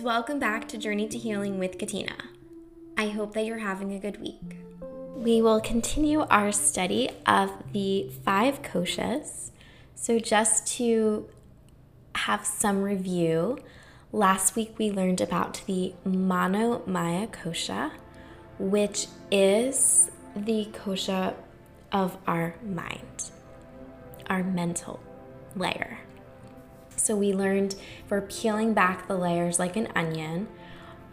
and welcome back to Journey to Healing with Katina. I hope that you're having a good week. We will continue our study of the five koshas. So, just to have some review, last week we learned about the Manomaya kosha, which is the kosha of our mind, our mental layer. So we learned for peeling back the layers like an onion.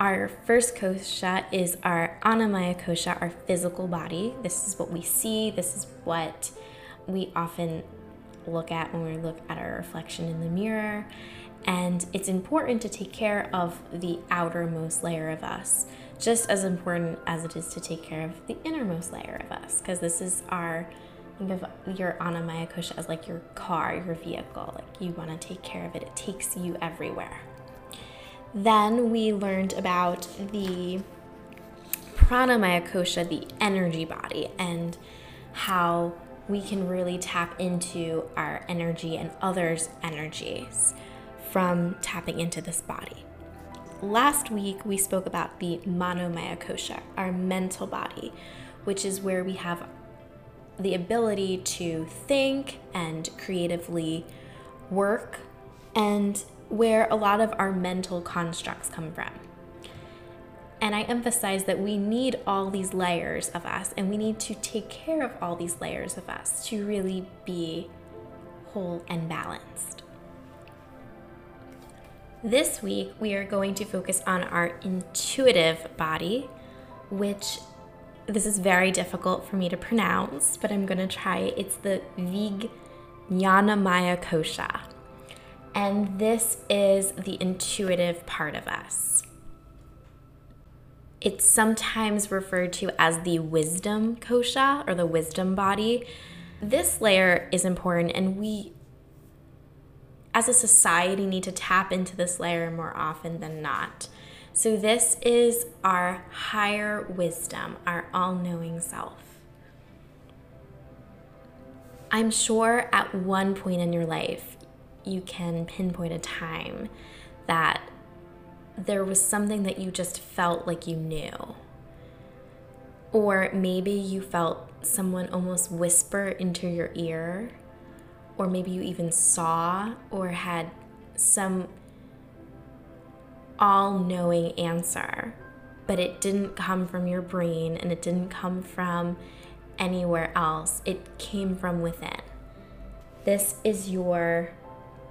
Our first kosha is our Annamaya kosha, our physical body. This is what we see, this is what we often look at when we look at our reflection in the mirror. And it's important to take care of the outermost layer of us, just as important as it is to take care of the innermost layer of us, because this is our think of your Annamaya kosha as like your car, your vehicle. Like you want to take care of it, it takes you everywhere. Then we learned about the Pranamaya kosha, the energy body, and how we can really tap into our energy and others' energies from tapping into this body. Last week, we spoke about the Manomaya kosha, our mental body, which is where we have the ability to think and creatively work, and where a lot of our mental constructs come from. And I emphasize that we need all these layers of us, and we need to take care of all these layers of us to really be whole and balanced. This week, we are going to focus on our intuitive body, which this is very difficult for me to pronounce, but I'm going to try. It's the Vijnanamaya Kosha. And this is the intuitive part of us. It's sometimes referred to as the wisdom kosha or the wisdom body. This layer is important, and we, as a society, need to tap into this layer more often than not. So, this is our higher wisdom, our all knowing self. I'm sure at one point in your life, you can pinpoint a time that there was something that you just felt like you knew. Or maybe you felt someone almost whisper into your ear, or maybe you even saw or had some all knowing answer, but it didn't come from your brain and it didn't come from anywhere else. It came from within. This is your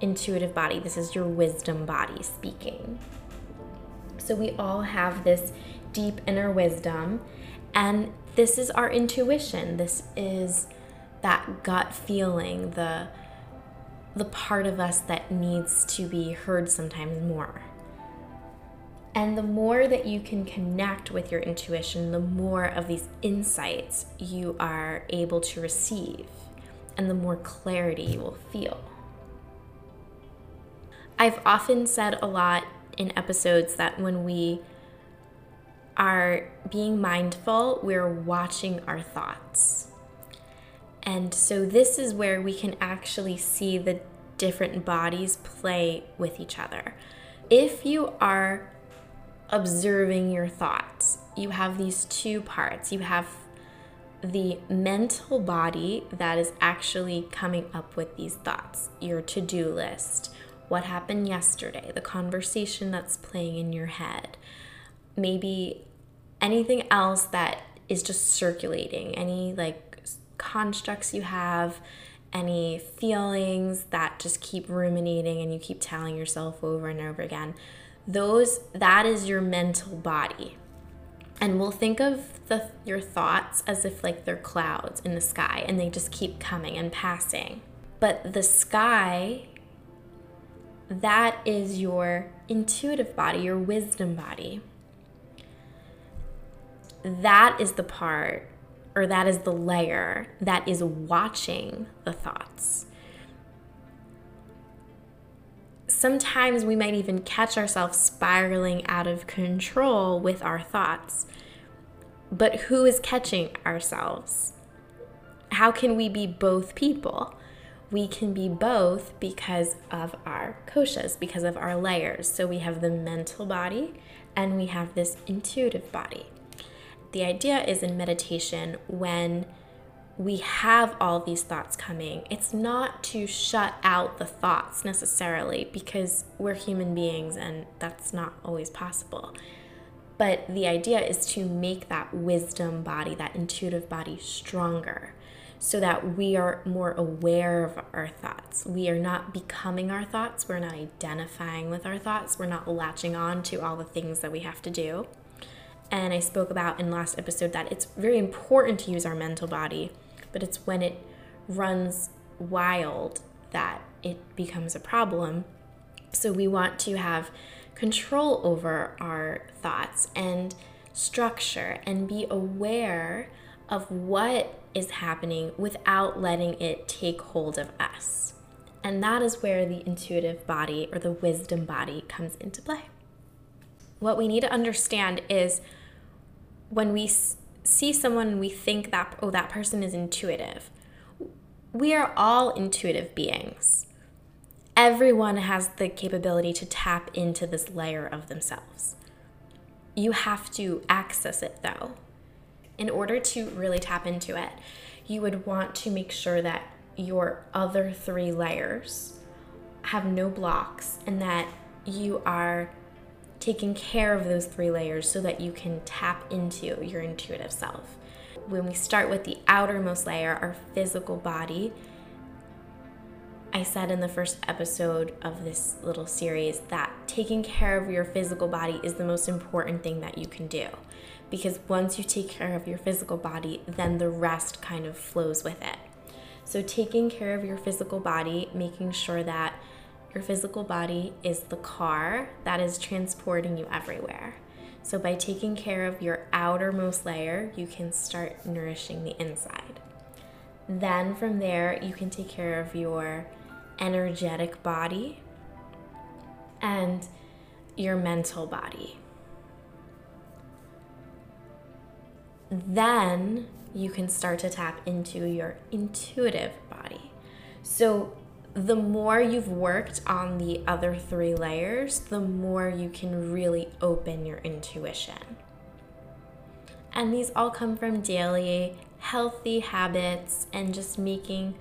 intuitive body, this is your wisdom body speaking. So we all have this deep inner wisdom, and this is our intuition. This is that gut feeling, the the part of us that needs to be heard sometimes more. And the more that you can connect with your intuition, the more of these insights you are able to receive, and the more clarity you will feel. I've often said a lot in episodes that when we are being mindful, we're watching our thoughts. And so, this is where we can actually see the different bodies play with each other. If you are observing your thoughts. You have these two parts. You have the mental body that is actually coming up with these thoughts, your to do list, what happened yesterday, the conversation that's playing in your head, maybe anything else that is just circulating, any like constructs you have, any feelings that just keep ruminating and you keep telling yourself over and over again those that is your mental body. And we'll think of the, your thoughts as if like they're clouds in the sky and they just keep coming and passing. But the sky that is your intuitive body your wisdom body. That is the part or that is the layer that is watching the thoughts sometimes we might even catch ourselves spiraling out of control with our thoughts. But who is catching ourselves? How can we be both people? we can be both because of our koshas, because of our layers. So we have the mental body and we have this intuitive body. The idea is in meditation when we have all these thoughts coming, it's not to shut out the thoughts necessarily because we're human beings and that's not always possible. But the idea is to make that wisdom body, that intuitive body, stronger so that we are more aware of our thoughts. We are not becoming our thoughts, we're not identifying with our thoughts, we're not latching on to all the things that we have to do. And I spoke about in last episode that it's very important to use our mental body, but it's when it runs wild that it becomes a problem. So we want to have control over our thoughts and structure and be aware of what is happening without letting it take hold of us. And that is where the intuitive body or the wisdom body comes into play. What we need to understand is when we see someone and we think that, oh, that person is intuitive, we are all intuitive beings. Everyone has the capability to tap into this layer of themselves. You have to access it though in order to really tap into it, you would want to make sure that your other three layers have no blocks and that you are taking care of those three layers so that you can tap into your intuitive self. When we start with the outermost layer, our physical body, I said in the first episode of this little series that taking care of your physical body is the most important thing that you can do because once you take care of your physical body, then the rest kind of flows with it. So, taking care of your physical body, making sure that your physical body is the car that is transporting you everywhere. So, by taking care of your outermost layer, you can start nourishing the inside. Then, from there, you can take care of your energetic body and your mental body. then you can start to tap into your intuitive body. So, the more you've worked on the other three layers, the more you can really open your intuition. And these all come from daily healthy habits and just making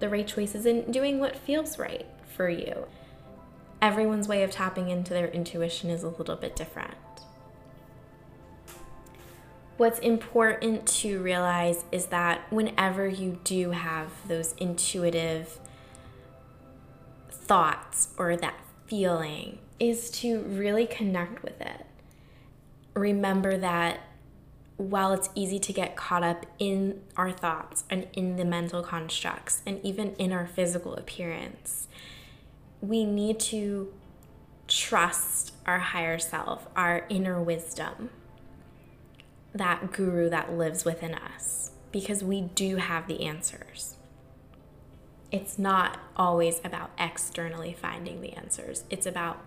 the right choices and doing what feels right for you. Everyone's way of tapping into their intuition is a little bit different. What's important to realize is that whenever you do have those intuitive thoughts or that feeling, is to really connect with it. Remember that while it's easy to get caught up in our thoughts and in the mental constructs and even in our physical appearance, we need to trust our higher self, our inner wisdom that guru that lives within us because we do have the answers. It's not always about externally finding the answers, it's about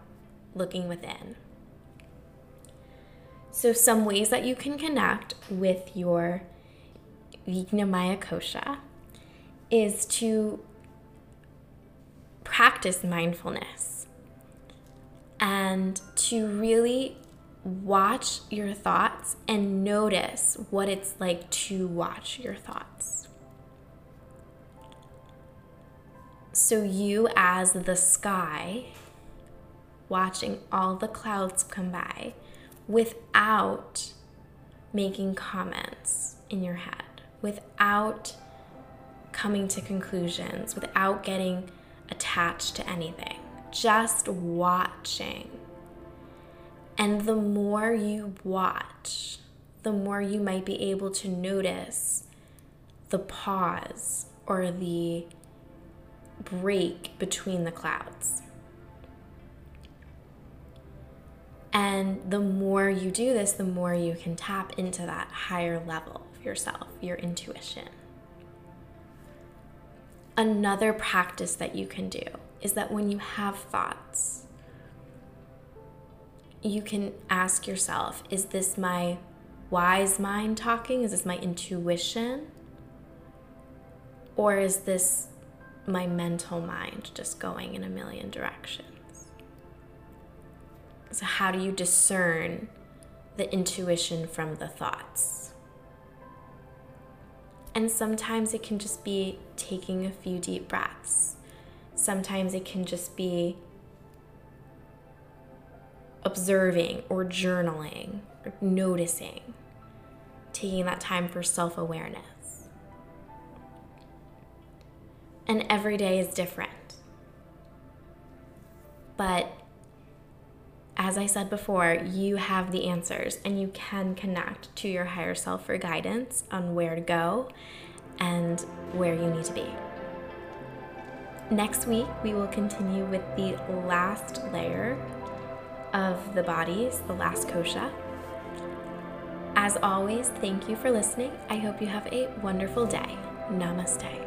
looking within. So, some ways that you can connect with your Vijnamaya Kosha is to practice mindfulness and to really watch your thoughts and notice what it's like to watch your thoughts. So, you as the sky, watching all the clouds come by without making comments in your head, without coming to conclusions, without getting attached to anything, just watching. And the more you watch, the more you might be able to notice the pause or the break between the clouds. And the more you do this, the more you can tap into that higher level of yourself, your intuition. Another practice that you can do is that when you have thoughts, you can ask yourself is this my wise mind talking? Is this my intuition? Or is this my mental mind just going in a million directions. So, how do you discern the intuition from the thoughts? And sometimes it can just be taking a few deep breaths. Sometimes it can just be observing or journaling or noticing, taking that time for self awareness. And every day is different. But as I said before, you have the answers and you can connect to your higher self for guidance on where to go and where you need to be. Next week, we will continue with the last layer of the bodies, the last kosha. As always, thank you for listening. I hope you have a wonderful day. Namaste.